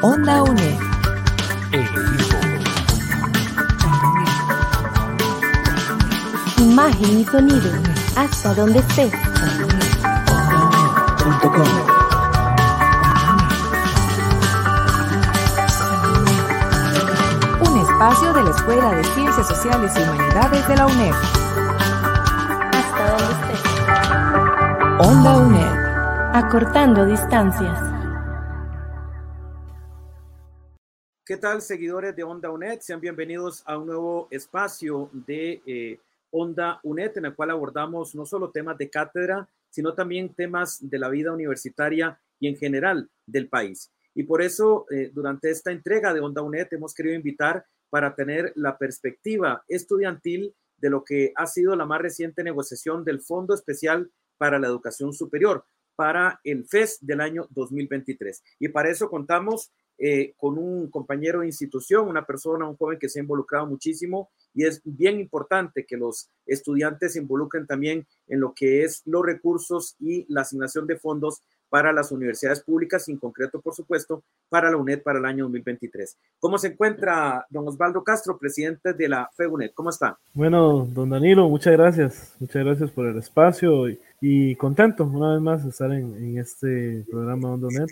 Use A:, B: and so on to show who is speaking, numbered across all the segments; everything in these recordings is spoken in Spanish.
A: Onda UNED.
B: Imagen y sonido, hasta donde estés.
A: Un espacio de la Escuela de Ciencias Sociales y Humanidades de la UNED.
B: Hasta donde estés.
A: Onda UNED.
B: Acortando distancias.
C: ¿Qué tal, seguidores de Onda UNED? Sean bienvenidos a un nuevo espacio de eh, Onda UNED, en el cual abordamos no solo temas de cátedra, sino también temas de la vida universitaria y en general del país. Y por eso, eh, durante esta entrega de Onda UNED, hemos querido invitar para tener la perspectiva estudiantil de lo que ha sido la más reciente negociación del Fondo Especial para la Educación Superior para el FES del año 2023. Y para eso contamos eh, con un compañero de institución, una persona, un joven que se ha involucrado muchísimo y es bien importante que los estudiantes se involucren también en lo que es los recursos y la asignación de fondos para las universidades públicas, en concreto, por supuesto, para la UNED para el año 2023. ¿Cómo se encuentra don Osvaldo Castro, presidente de la FEUNED? ¿Cómo está?
D: Bueno, don Danilo, muchas gracias. Muchas gracias por el espacio y, contento una vez más de estar en, en este programa Onda UNED,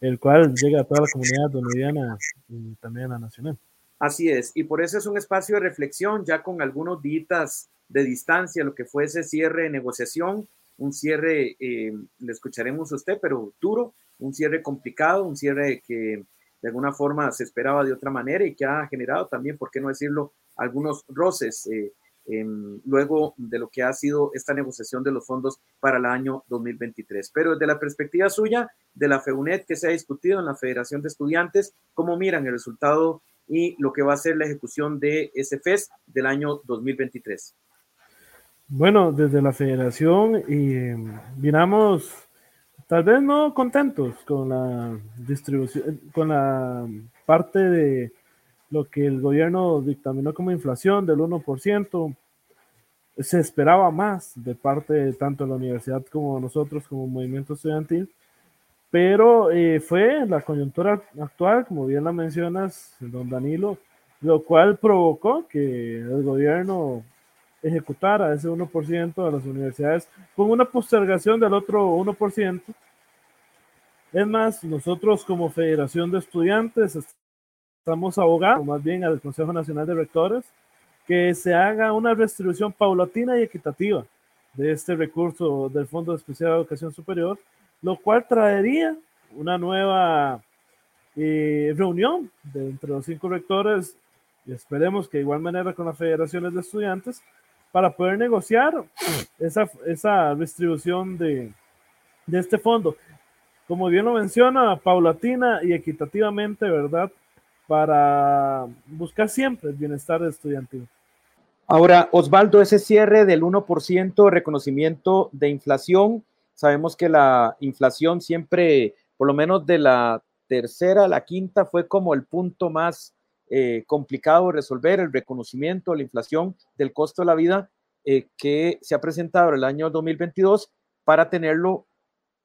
D: el cual llega a toda la comunidad donediana y también a la nacional.
C: Así es, y por eso es un espacio de reflexión, ya con algunos días de distancia, lo que fue ese cierre de negociación un cierre, eh, le escucharemos a usted, pero duro, un cierre complicado, un cierre que de alguna forma se esperaba de otra manera y que ha generado también, por qué no decirlo, algunos roces eh, luego de lo que ha sido esta negociación de los fondos para el año 2023. Pero desde la perspectiva suya, de la FEUNET que se ha discutido en la Federación de Estudiantes, ¿cómo miran el resultado y lo que va a ser la ejecución de ese FES del año 2023?
D: Bueno, desde la federación y miramos, tal vez no contentos con la distribución, con la parte de lo que el gobierno dictaminó como inflación del 1%. Se esperaba más de parte tanto de la universidad como nosotros como movimiento estudiantil, pero eh, fue la coyuntura actual, como bien la mencionas, don Danilo, lo cual provocó que el gobierno ejecutar a ese 1% de las universidades con una postergación del otro 1%. Es más, nosotros como Federación de Estudiantes estamos abogando más bien al Consejo Nacional de Rectores que se haga una distribución paulatina y equitativa de este recurso del Fondo Especial de Educación Superior, lo cual traería una nueva eh, reunión de entre los cinco rectores y esperemos que de igual manera con las federaciones de estudiantes para poder negociar esa, esa distribución de, de este fondo. Como bien lo menciona, paulatina y equitativamente, ¿verdad? Para buscar siempre el bienestar estudiantil.
C: Ahora, Osvaldo, ese cierre del 1% reconocimiento de inflación, sabemos que la inflación siempre, por lo menos de la tercera a la quinta, fue como el punto más eh, complicado resolver el reconocimiento de la inflación del costo de la vida eh, que se ha presentado en el año 2022 para tenerlo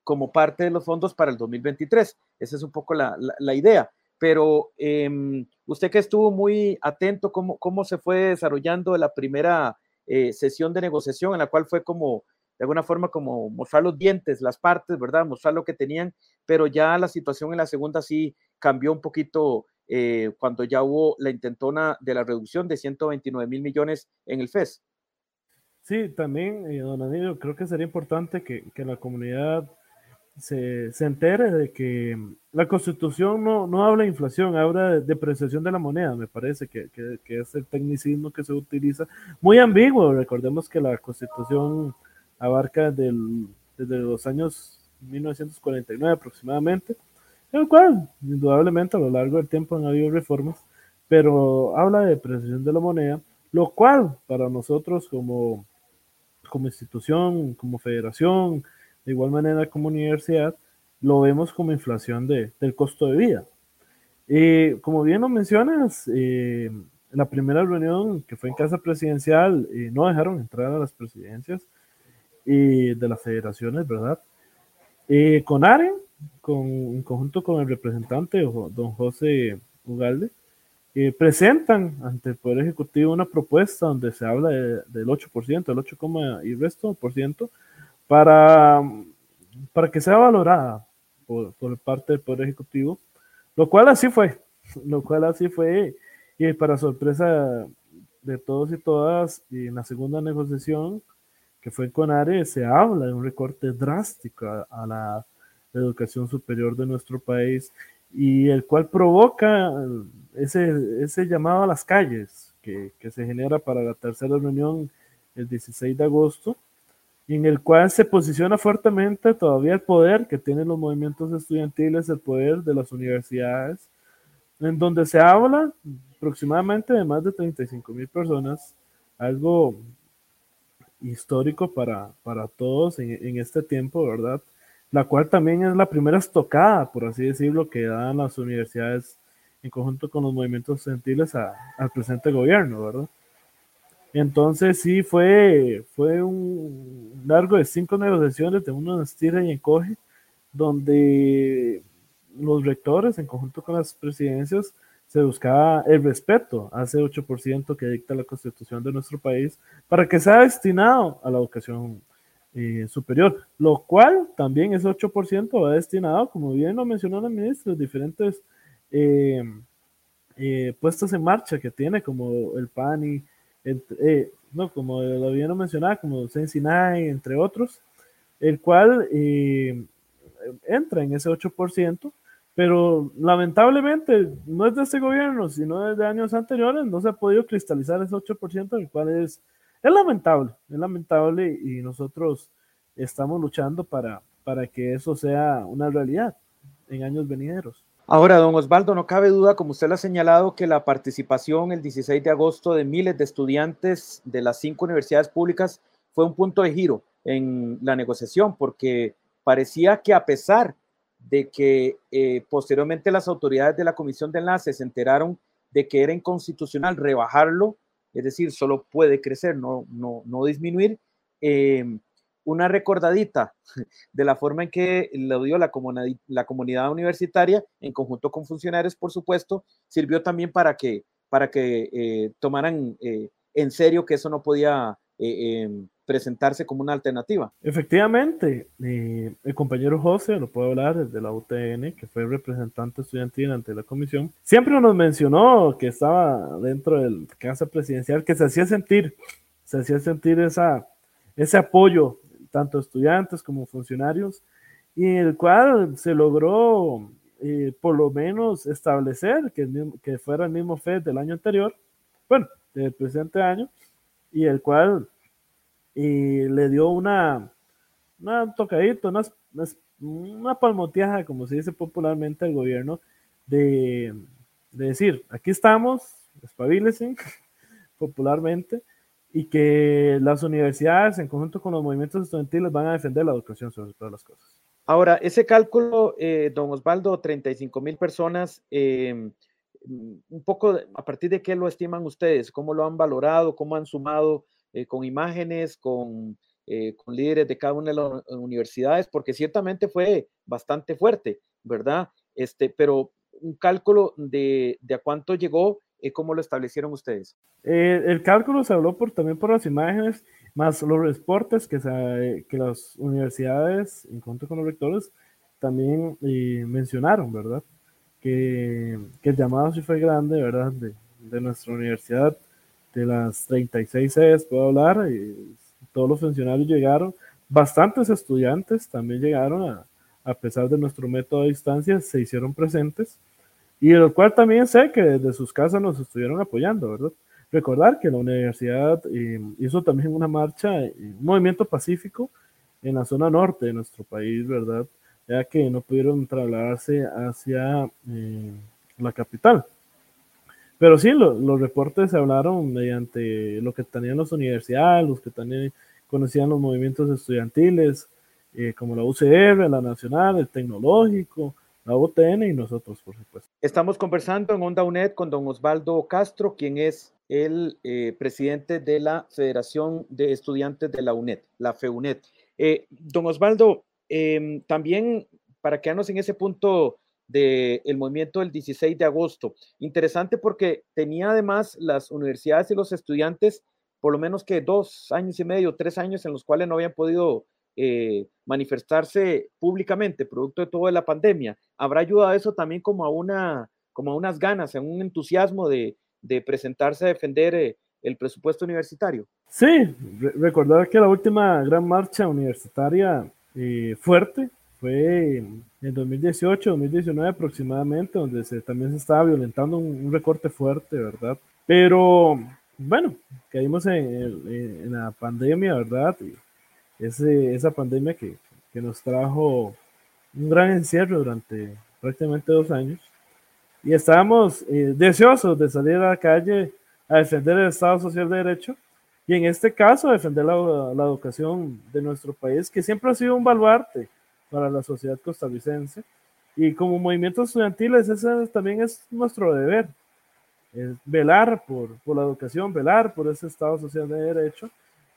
C: como parte de los fondos para el 2023. Esa es un poco la, idea. Pero em, usted que estuvo muy atento, ¿cómo, cómo se fue desarrollando la primera eh, sesión de negociación en la cual fue como, de alguna forma, como mostrar los dientes, las partes, ¿verdad? Mostrar lo que tenían, pero ya la situación en la segunda sí cambió un poquito eh, cuando ya hubo la intentona de la reducción de 129 mil millones en el FES.
D: Sí, también, eh, don Anillo, creo que sería importante que, que la comunidad se, se, entere de que la constitución no, no habla de inflación, habla de depreciación de la moneda, me parece que, que, es el tecnicismo que se utiliza. Muy ambiguo, recordemos que la constitución abarca del, desde los años 1949 aproximadamente en el cual indudablemente a lo largo del tiempo han habido reformas, pero habla de depreciación de la moneda, lo cual para nosotros como, como institución, como federación, de igual manera como universidad, lo vemos como inflación de, del costo de vida. Y como bien lo mencionas, eh, la primera reunión que fue en casa presidencial, eh, no dejaron entrar a las presidencias y de las federaciones, ¿verdad? Eh, con ARE con, en conjunto con el representante, don José Ugalde, eh, presentan ante el Poder Ejecutivo una propuesta donde se habla del 8%, el 8, y resto por ciento, para, para que sea valorada por, por parte del Poder Ejecutivo, lo cual así fue, lo cual así fue, y para sorpresa de todos y todas, y en la segunda negociación, que fue con ARE, se habla de un recorte drástico a la educación superior de nuestro país y el cual provoca ese, ese llamado a las calles que, que, se genera para la tercera reunión el 16 de agosto, en el cual se posiciona fuertemente todavía el poder que tienen los movimientos estudiantiles, el poder de las universidades, en donde se habla aproximadamente de más de 35 mil personas, algo histórico para, para todos en, en este tiempo, ¿verdad? la cual también es la primera estocada, por así decirlo, que dan las universidades en conjunto con los movimientos estudiantiles al presente gobierno, ¿verdad? Entonces sí fue, fue un largo de cinco negociaciones de uno estira y encoge, donde los rectores en conjunto con las presidencias se buscaba el respeto a ese 8% que dicta la constitución de nuestro país para que sea destinado a la educación eh, superior, lo cual también ese 8% va destinado, como bien lo mencionó la ministra, diferentes eh, eh, puestas en marcha que tiene, como el PANI, no, como lo bien mencionaba, como Sensinay, entre otros, el cual entra en ese 8%, pero lamentablemente no es de este gobierno, sino desde años anteriores, no se ha podido cristalizar ese 8%, el cual es es lamentable, es lamentable y nosotros estamos luchando para, para que eso sea una realidad en años venideros.
C: Ahora, don Osvaldo, no cabe duda, como usted ha señalado, que la participación el 16 de agosto de miles de estudiantes de las cinco universidades públicas fue un punto de giro en la negociación, porque parecía que a pesar de que eh, posteriormente las autoridades de la Comisión de Enlace se enteraron de que era inconstitucional rebajarlo es decir, solo puede crecer, no, no, no disminuir. Em, una recordadita de la forma en que lo dio la, la comunidad universitaria, en conjunto con funcionarios, por supuesto, sirvió también para que, para que eh, tomaran eh, en serio que eso no podía eh, em, presentarse como una alternativa.
D: Efectivamente, el compañero José, lo puedo hablar desde la UTN, que fue representante estudiantil ante la comisión, siempre nos mencionó que estaba dentro del casa presidencial, que se hacía sentir, se hacía sentir esa, ese apoyo, tanto estudiantes como funcionarios, y el cual se logró eh, por lo menos establecer que, que fuera el mismo FED del año anterior, bueno, del presente año, y el cual y le dio una, una tocadita, una, una palmoteada, como se dice popularmente al gobierno, de, de decir, aquí estamos, espabilesen popularmente, y que las universidades, en conjunto con los movimientos estudiantiles, van a defender la educación sobre todas las cosas.
C: Ahora, ese cálculo, eh, don Osvaldo, 35 mil personas, em, un poco a partir de qué lo estiman ustedes, cómo lo han valorado, cómo han sumado eh, con imágenes, con, eh, con, líderes de cada una de las universidades, porque ciertamente fue bastante fuerte, ¿verdad? Este, pero un cálculo de, de a cuánto llegó, eh, ¿cómo lo establecieron ustedes?
D: el cálculo se habló por, también por las imágenes, más los reportes que, se, que las universidades, en conjunto con los rectores, también mencionaron, ¿verdad? Que, que, el llamado sí fue grande, ¿verdad? De, de nuestra universidad de las 36 sedes, puedo hablar, y todos los funcionarios llegaron, bastantes estudiantes también llegaron, a, a pesar de nuestro método de distancia, se hicieron presentes, y el cual también sé que desde sus casas nos estuvieron apoyando, ¿verdad? Recordar que la universidad eh, hizo también una marcha, eh, un movimiento pacífico en la zona norte de nuestro país, ¿verdad? Ya que no pudieron trasladarse hacia eh, la capital. Pero sí, los reportes se hablaron mediante lo que tenían las universidades, los que también conocían los movimientos estudiantiles, como la UCR, la Nacional, el Tecnológico, la UTN y nosotros, por supuesto.
C: Estamos conversando en Onda UNED con don Osvaldo Castro, quien es el eh, presidente de la Federación de Estudiantes de la UNED, la FEUNED. Eh, don Osvaldo, em, también para quedarnos en ese punto del movimiento del 16 de agosto. Interesante porque tenía además las universidades y los estudiantes por lo menos que dos años y medio, tres años en los cuales no habían podido eh, manifestarse públicamente, producto de toda la pandemia. ¿Habrá ayudado eso también como a, una, como a unas ganas, a un entusiasmo de, presentarse a defender eh, el presupuesto universitario?
D: Sí, recordar que la última gran marcha universitaria eh, fuerte fue en 2018, 2019 aproximadamente, donde también se estaba violentando un, recorte fuerte, ¿verdad? Pero bueno, caímos en, la pandemia, ¿verdad? Ese, esa pandemia que, nos trajo un gran encierro durante prácticamente dos años. Y estábamos eh, deseosos de salir a la calle a defender el Estado Social de Derecho y en este caso defender la, la educación de nuestro país, que siempre ha sido un baluarte para la sociedad costarricense. Y como movimientos estudiantiles, ese también es nuestro deber velar por, la educación, velar por ese Estado social de derecho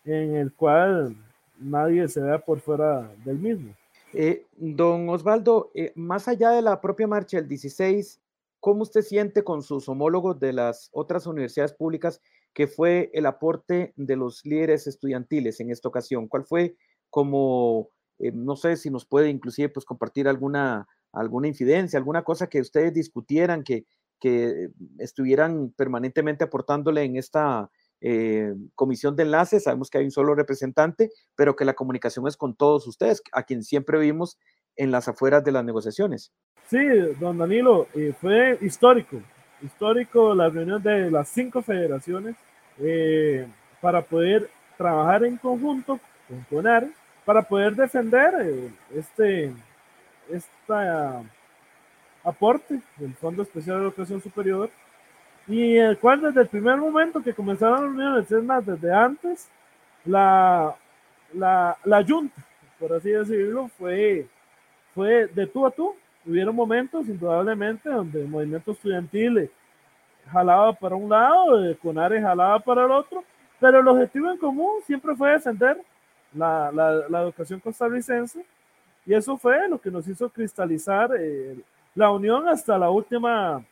D: en el cual nadie se vea por fuera del mismo.
C: Eh, don Osvaldo, eh, más allá de la propia marcha del 16, ¿cómo usted siente con sus homólogos de las otras universidades públicas que fue el aporte de los líderes estudiantiles en esta ocasión? ¿Cuál fue como, eh, no sé si nos puede inclusive pues compartir alguna, alguna incidencia, alguna cosa que ustedes discutieran, que, que estuvieran permanentemente aportándole en esta eh, comisión de enlace. Sabemos que hay un solo representante, pero que la comunicación es con todos ustedes, a quien siempre vimos en las afueras de las negociaciones.
D: Sí, don Danilo, eh, fue histórico, histórico la reunión de las cinco federaciones eh, para poder trabajar en conjunto con CONAR, para poder defender este, esta aporte del Fondo Especial de Educación Superior y el cual desde el primer momento que comenzaron las reuniones, es más, desde antes, la, la, la Junta, por así decirlo, fue, fue de tú a tú. Hubieron momentos, indudablemente, donde el movimiento estudiantil jalaba para un lado, el CONARE jalaba para el otro, pero el objetivo en común siempre fue defender la, la, la educación costarricense y eso fue lo que nos hizo cristalizar el la unión hasta la última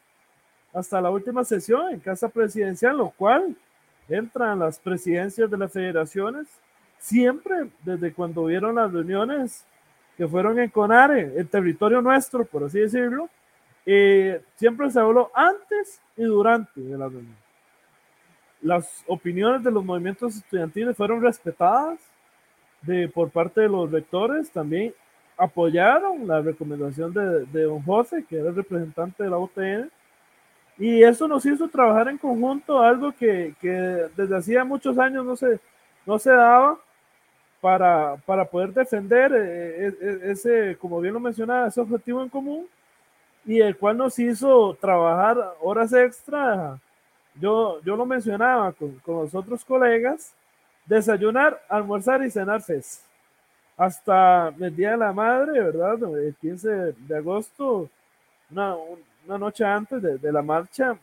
D: hasta la última sesión en casa presidencial, lo cual entran las presidencias de las federaciones siempre desde cuando vieron las reuniones que fueron en Conare, el territorio nuestro, por así decirlo, eh, siempre se habló antes y durante de la reunión. Las opiniones de los movimientos estudiantiles fueron respetadas de, por parte de los rectores, también apoyaron la recomendación de, de don José, que era el representante de la UTN, y eso nos hizo trabajar en conjunto, algo que, que desde hacía muchos años no se, no se daba para, para poder defender eh, eh, eh, ese, como bien lo mencionaba, ese objetivo en común, y el cual nos hizo trabajar horas extra. Yo, yo lo mencionaba con, con los otros colegas, desayunar, almorzar y cenar FES hasta el Día de la Madre, ¿verdad? El 15 de agosto, una, una noche antes de, de, la marcha,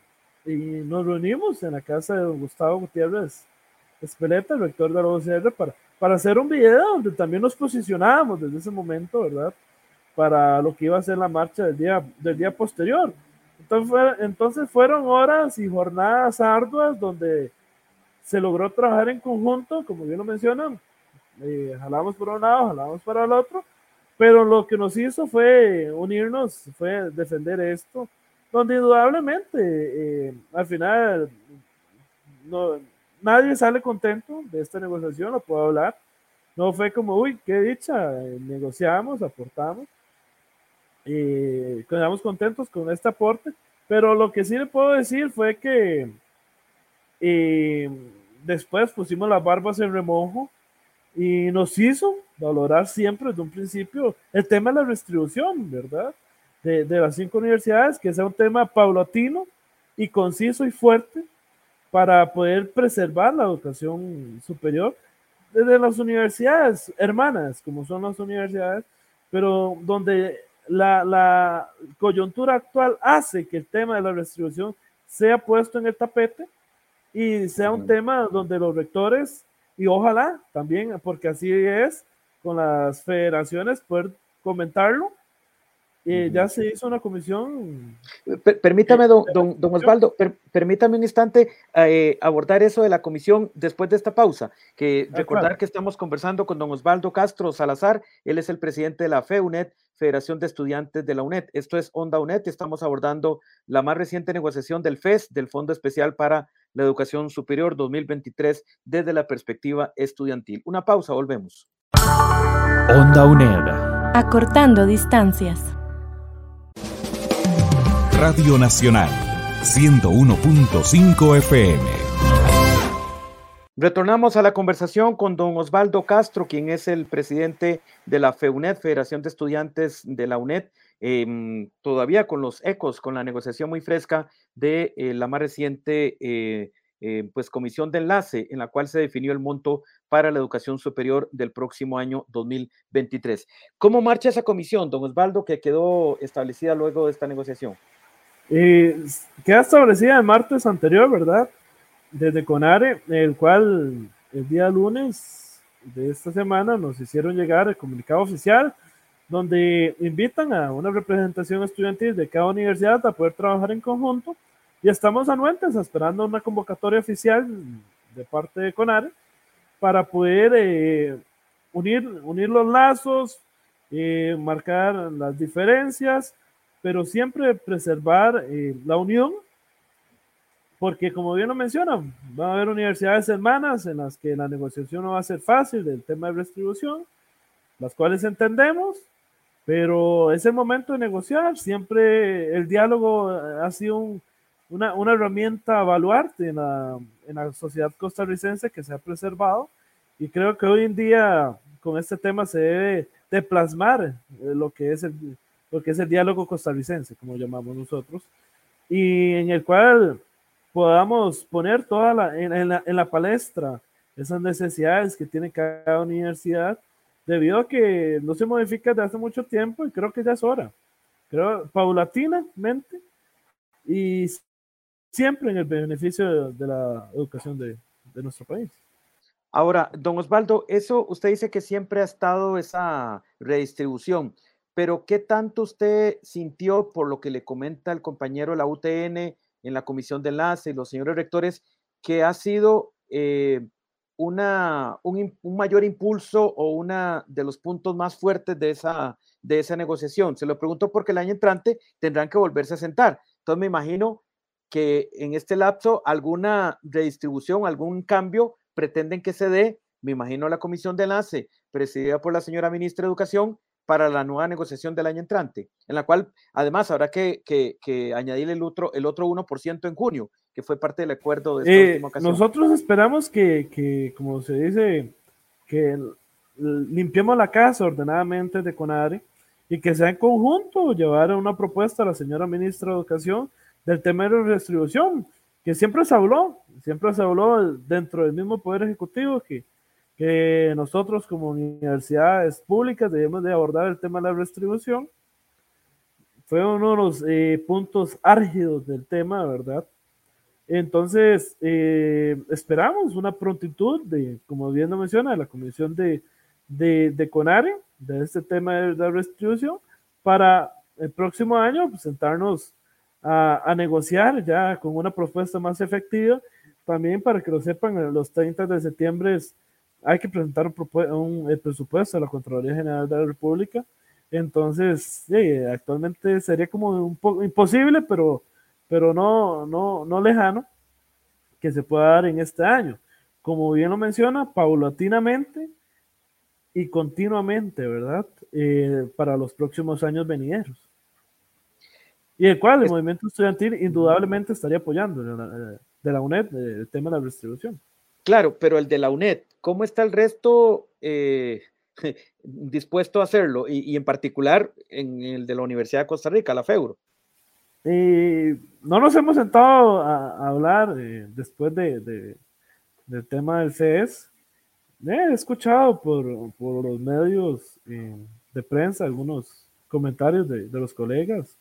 D: y nos reunimos en la casa de don Gustavo Gutiérrez Espeleta, el rector de la OCR, para, para hacer un video donde también nos posicionábamos desde ese momento, ¿verdad? Para lo que iba a ser la marcha del día, del día posterior. Entonces, entonces fueron horas y jornadas arduas donde se logró trabajar en conjunto, como bien lo mencionan, eh, jalamos por un lado, jalamos para el otro, pero lo que nos hizo fue unirnos, fue defender esto, donde indudablemente eh, al final no, nadie sale contento de esta negociación, lo puedo hablar. No fue como, uy, qué dicha, eh, negociamos, aportamos, y quedamos contentos con este aporte, pero lo que sí le puedo decir fue que después pusimos las barbas en remojo y nos hizo valorar siempre desde un principio el tema de la distribución, ¿verdad? De, de, las cinco universidades, que sea un tema paulatino y conciso y fuerte para poder preservar la educación superior desde las universidades hermanas, como son las universidades, pero donde la, la coyuntura actual hace que el tema de la distribución sea puesto en el tapete y sea un tema donde los rectores y ojalá también, porque así es, con las federaciones poder comentarlo eh, ya se hizo una comisión.
C: permítame, don, don, Osvaldo, permítame un instante eh, abordar eso de la comisión después de esta pausa. Que recordar que estamos conversando con don Osvaldo Castro Salazar, él es el presidente de la FEUNET, Federación de Estudiantes de la UNED. Esto es Onda UNED, estamos abordando la más reciente negociación del FES, del Fondo Especial para la Educación Superior 2023, desde la perspectiva estudiantil. Una pausa, volvemos.
B: Onda UNED. Acortando distancias.
E: Radio Nacional, 101.5 FM.
C: Retornamos a la conversación con don Osvaldo Castro, quien es el presidente de la FEUNED, Federación de Estudiantes de la UNED, em, todavía con los ecos, con la negociación muy fresca de eh, la más reciente eh, eh, pues, comisión de enlace en la cual se definió el monto para la educación superior del próximo año 2023. ¿Cómo marcha esa comisión, don Osvaldo, que quedó establecida luego de esta negociación?
D: Eh, queda establecida el martes anterior, ¿verdad? Desde CONARE, el cual el día lunes de esta semana nos hicieron llegar el comunicado oficial donde invitan a una representación estudiantil de cada universidad a poder trabajar en conjunto y estamos anuentes esperando una convocatoria oficial de parte de CONARE para poder eh, unir, unir los lazos, eh, marcar las diferencias pero siempre preservar eh, la unión, porque como bien lo mencionan, va a haber universidades hermanas en las que la negociación no va a ser fácil del tema de redistribución, las cuales entendemos, pero es el momento de negociar. Siempre el diálogo ha sido una, una, herramienta baluarte en la, en la sociedad costarricense que se ha preservado y creo que hoy en día con este tema se debe de plasmar eh, lo que es el, porque es el diálogo costarricense, como llamamos nosotros, y en el cual podamos poner toda la, en, la, en la palestra esas necesidades que tiene cada universidad, debido a que no se modifica desde hace mucho tiempo y creo que ya es hora. Creo paulatinamente y siempre en el beneficio de, la educación de, nuestro país.
C: Ahora, don Osvaldo, eso usted dice que siempre ha estado esa redistribución pero ¿qué tanto usted sintió por lo que le comenta el compañero de la UTN en la comisión de enlace y los señores rectores, que ha sido eh, una, un, mayor impulso o una de los puntos más fuertes de esa, de esa negociación? Se lo pregunto porque el año entrante tendrán que volverse a sentar. Entonces me imagino que en este lapso alguna redistribución, algún cambio pretenden que se dé, me imagino la comisión de enlace presidida por la señora ministra de Educación, para la nueva negociación del año entrante, en la cual además habrá que, que, añadir el otro, el otro 1% en junio, que fue parte del acuerdo de esta
D: eh,
C: última ocasión.
D: Nosotros esperamos que, que, como se dice, que limpiemos la casa ordenadamente de CONARE y que sea en conjunto llevar una propuesta a la señora ministra de Educación del tema de redistribución, que siempre se habló, siempre se habló dentro del mismo Poder Ejecutivo que que nosotros como universidades públicas debemos de abordar el tema de la redistribución. Fue uno de los eh, puntos árgidos del tema, ¿verdad? Entonces, eh, esperamos una prontitud de, como bien lo menciona, de la Comisión de, de, de CONARE, de este tema de la redistribución, para el próximo año sentarnos a, negociar ya con una propuesta más efectiva, también para que lo sepan, los 30 de septiembre es hay que presentar un, el presupuesto a la Contraloría General de la República. Entonces, actualmente sería como un poco imposible, pero, pero no, no, no lejano que se pueda dar en este año. Como bien lo menciona, paulatinamente y continuamente, ¿verdad? Eh, para los próximos años venideros. Y el cual el movimiento estudiantil indudablemente estaría apoyando de la, de la UNED el tema de la distribución.
C: Claro, pero el de la UNED, ¿cómo está el resto eh, dispuesto a hacerlo? Y, en particular en el de la Universidad de Costa Rica, la FEURO.
D: Eh, no nos hemos sentado a, hablar eh, después de, del tema del CES. He escuchado por, los medios de prensa algunos comentarios de, los colegas.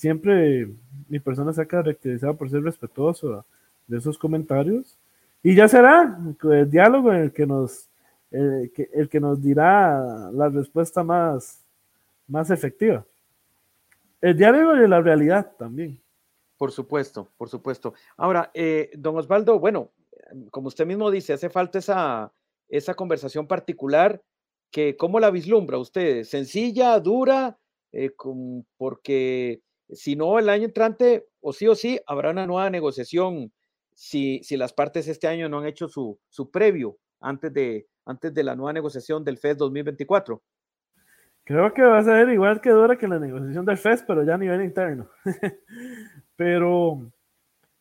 D: Siempre mi persona se ha caracterizado por ser respetuoso de esos comentarios y ya será el diálogo el que nos, el que, nos dirá la respuesta más, más efectiva. el diálogo y la realidad también.
C: Por supuesto, por supuesto. Ahora, eh, don Osvaldo, bueno, como usted mismo dice, hace falta esa, esa conversación particular que, ¿cómo la vislumbra usted? ¿Sencilla, dura? Eh, porque si no, el año entrante, o sí o sí, habrá una nueva negociación si, si las partes este año no han hecho su, su previo antes de, antes de la nueva negociación del FED 2024.
D: Creo que va a ser igual que dura que la negociación del FED, pero ya a nivel interno. pero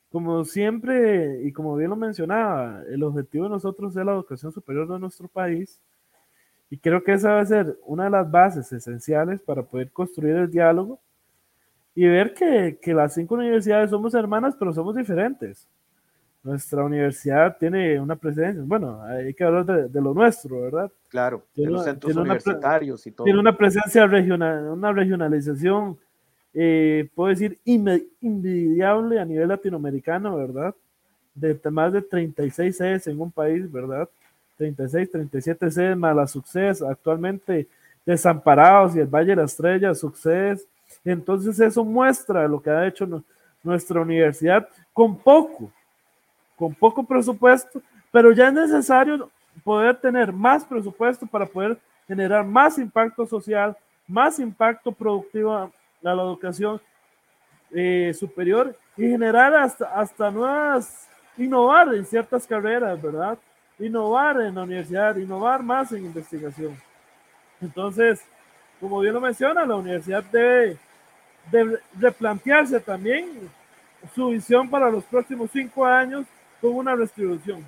D: como siempre, y como bien lo mencionaba, el objetivo de nosotros es la educación superior de nuestro país. Y creo que esa va a ser una de las bases esenciales para poder construir el diálogo y ver que, que las cinco universidades somos hermanas, pero somos diferentes. Nuestra universidad tiene una presencia, bueno, hay que hablar de, lo nuestro, ¿verdad?
C: Claro, tiene, de los centros universitarios y todo.
D: Tiene una presencia regional, una regionalización eh, puedo decir, invidiable a nivel latinoamericano, ¿verdad? De más de 36 sedes en un país, ¿verdad? 36, 37 sedes más la Success, actualmente Desamparados y el Valle de la Estrella, Success. Entonces eso muestra lo que ha hecho nuestra universidad con poco, con poco presupuesto, pero ya es necesario poder tener más presupuesto para poder generar más impacto social, más impacto productivo a la educación eh, superior y generar hasta, hasta nuevas, innovar en ciertas carreras, ¿verdad? Innovar en la universidad, innovar más en investigación. Entonces, como bien lo menciona, la universidad debe, de replantearse también su visión para los próximos cinco años con una distribución.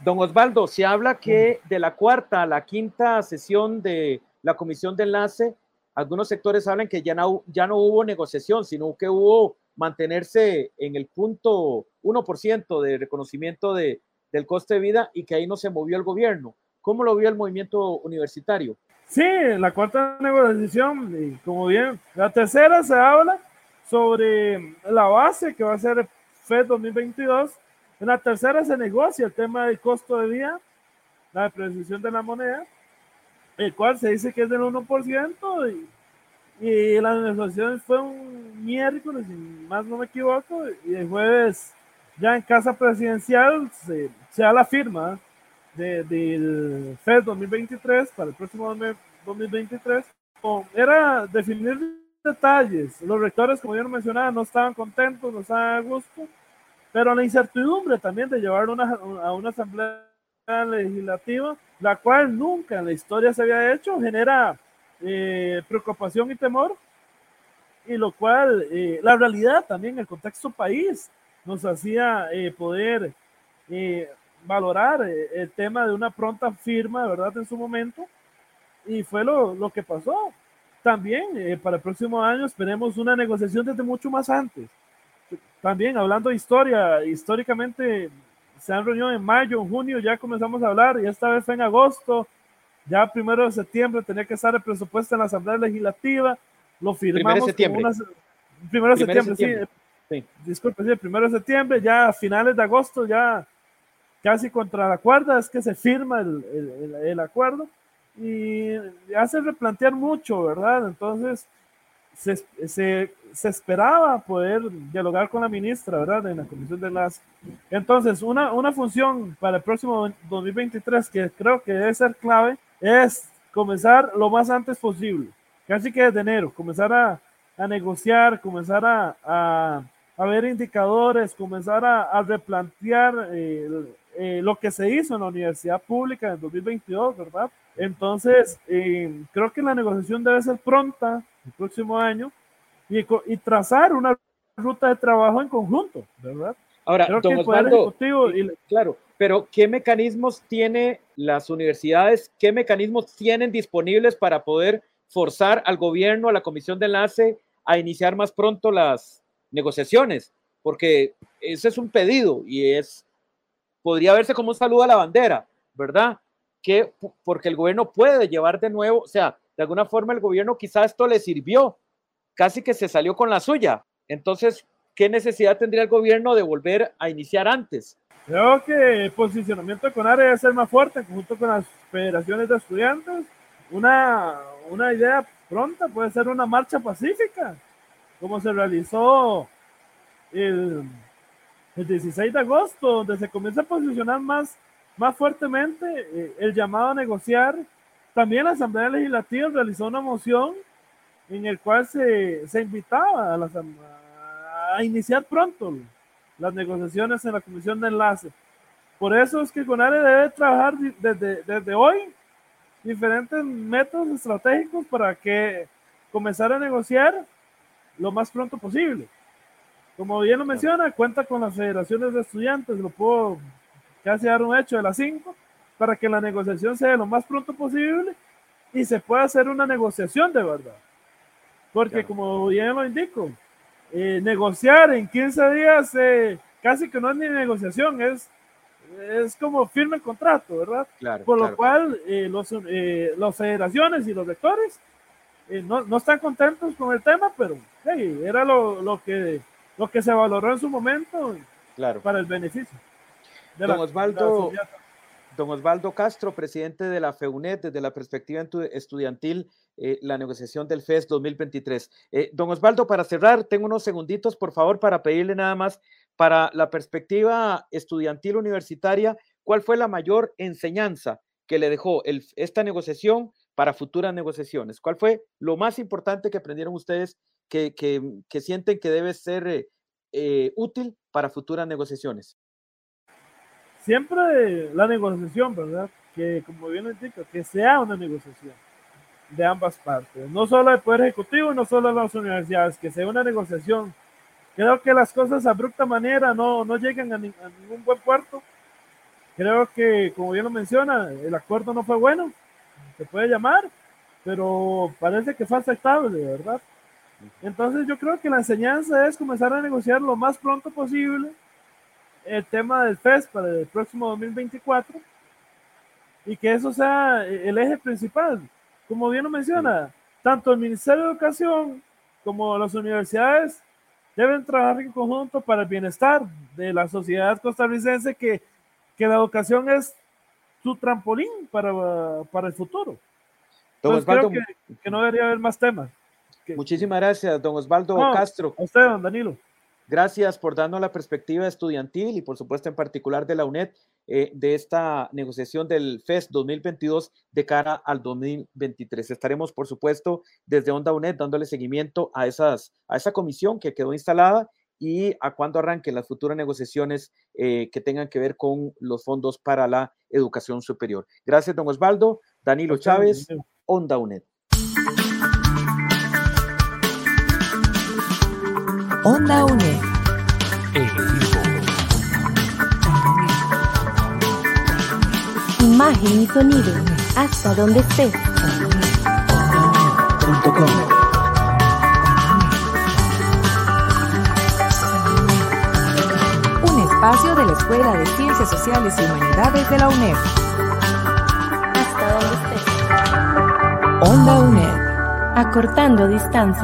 C: Don Osvaldo, se habla que de la cuarta a la quinta sesión de la comisión de enlace algunos sectores hablan que ya no, ya no hubo negociación, sino que hubo mantenerse en el punto 1% de reconocimiento de, del coste de vida y que ahí no se movió el gobierno. ¿Cómo lo vio el movimiento universitario?
D: Sí, la cuarta negociación, y como bien, la tercera se habla sobre la base que va a ser FED 2022. En la tercera se negocia el tema del costo de vida, la depreciación de la moneda el cual se dice que es del 1%, y, y la negociación fue un miércoles, si más no me equivoco, y el jueves ya en casa presidencial se, se da la firma del de, FED 2023 para el próximo 2023. Era definir detalles. Los rectores, como yo mencionaba, no estaban contentos, no estaban a gusto, pero la incertidumbre también de llevar una, a una asamblea legislativa, la cual nunca en la historia se había hecho, genera eh, preocupación y temor, y lo cual eh, la realidad también, el contexto país, nos hacía eh, poder valorar el tema de una pronta firma, ¿verdad?, en su momento, y fue lo, lo que pasó. También para el próximo año esperemos una negociación desde mucho más antes. También hablando de historia, históricamente se han reunido en mayo, en junio, ya comenzamos a hablar y esta vez fue en agosto, ya primero de septiembre tenía que estar el presupuesto en la Asamblea Legislativa, lo firmamos. Primero de septiembre. primero de septiembre, sí. Disculpe, sí, primero de septiembre, ya a finales de agosto, ya casi contra la cuerda, es que se firma el, el, acuerdo y hace replantear mucho, ¿verdad? Entonces, se, se, se, esperaba poder dialogar con la ministra, ¿verdad? En la comisión de las... Entonces, una, una función para el próximo 2023 que creo que debe ser clave es comenzar lo más antes posible, casi que desde enero, comenzar a, a negociar, comenzar a, a, a, ver indicadores, comenzar a, a replantear eh, eh, lo que se hizo en la universidad pública en 2022, ¿verdad? Entonces, eh, creo que la negociación debe ser pronta, el próximo año y, y trazar una ruta de trabajo en conjunto, ¿verdad?
C: Ahora, don Osvaldo, claro, pero ¿qué mecanismos tiene las universidades, qué mecanismos tienen disponibles para poder forzar al gobierno, a la comisión de enlace, a iniciar más pronto las negociaciones? Porque ese es un pedido y es, podría verse como un saludo a la bandera, ¿verdad? Que porque el gobierno puede llevar de nuevo, o sea, de alguna forma el gobierno quizá esto le sirvió, casi que se salió con la suya. Entonces, ¿qué necesidad tendría el gobierno de volver a iniciar antes?
D: Creo que el posicionamiento de CONARE debe ser más fuerte, junto con las federaciones de estudiantes. Una, una idea pronta puede ser una marcha pacífica como se realizó el, el 16 de agosto, donde se comienza a posicionar más, más fuertemente eh, el llamado a negociar. También la Asamblea Legislativa realizó una moción en el cual se, se invitaba a, la, a iniciar pronto las negociaciones en la Comisión de Enlace. Por eso es que CONARE debe trabajar desde, desde hoy diferentes métodos estratégicos para que comenzar a negociar lo más pronto posible. Como bien lo menciona, cuenta con las federaciones de estudiantes, lo puedo casi dar un hecho de las cinco, para que la negociación sea lo más pronto posible y se pueda hacer una negociación de verdad. Porque como bien lo indico, eh, negociar en 15 días eh, casi que no es ni negociación, es, es como firme el contrato, ¿verdad? Por lo cual eh, los, las federaciones y los rectores no, no, están contentos con el tema, pero era lo, lo, que, lo que se valoró en su momento
C: claro.
D: para el beneficio.
C: De don, Osvaldo, don Osvaldo Castro, presidente de la FEUNET, desde la perspectiva estudiantil, eh, la negociación del FES 2023. Eh, don Osvaldo, para cerrar, tengo unos segunditos, por favor, para pedirle nada más para la perspectiva estudiantil universitaria, ¿cuál fue la mayor enseñanza que le dejó el, esta negociación para futuras negociaciones? ¿Cuál fue lo más importante que aprendieron ustedes que, que, sienten que debe ser eh, útil para futuras negociaciones?
D: Siempre la negociación, ¿verdad? Que como bien indica, que sea una negociación de ambas partes, no solo el Poder Ejecutivo, no solo las universidades, que sea una negociación. Creo que las cosas de abrupta manera no, no llegan a, ningún buen puerto. Creo que, como bien lo menciona, el acuerdo no fue bueno, se puede llamar, pero parece que fue aceptable, ¿verdad? Entonces yo creo que la enseñanza es comenzar a negociar lo más pronto posible el tema del FES para el próximo 2024 y que eso sea el eje principal como bien lo menciona, tanto el Ministerio de Educación como las universidades deben trabajar en conjunto para el bienestar de la sociedad costarricense, que, que la educación es su trampolín para, para el futuro. Osvaldo, creo que, no debería haber más temas.
C: Muchísimas gracias, don Osvaldo Castro.
D: A usted, don Danilo.
C: Gracias por darnos la perspectiva estudiantil y por supuesto en particular de la UNED eh, de esta negociación del FES 2022 de cara al 2023. Estaremos por supuesto desde Onda UNED dándole seguimiento a, esas, a esa comisión que quedó instalada y a cuándo arranquen las futuras negociaciones eh, que tengan que ver con los fondos para la educación superior. Gracias, don Osvaldo. Danilo Chávez, Onda UNED.
A: Onda UNED. Imagen y sonido. Hasta donde estés. Un espacio de la Escuela de Ciencias Sociales y Humanidades de la UNED. Hasta donde estés. Onda UNED. Acortando distancia.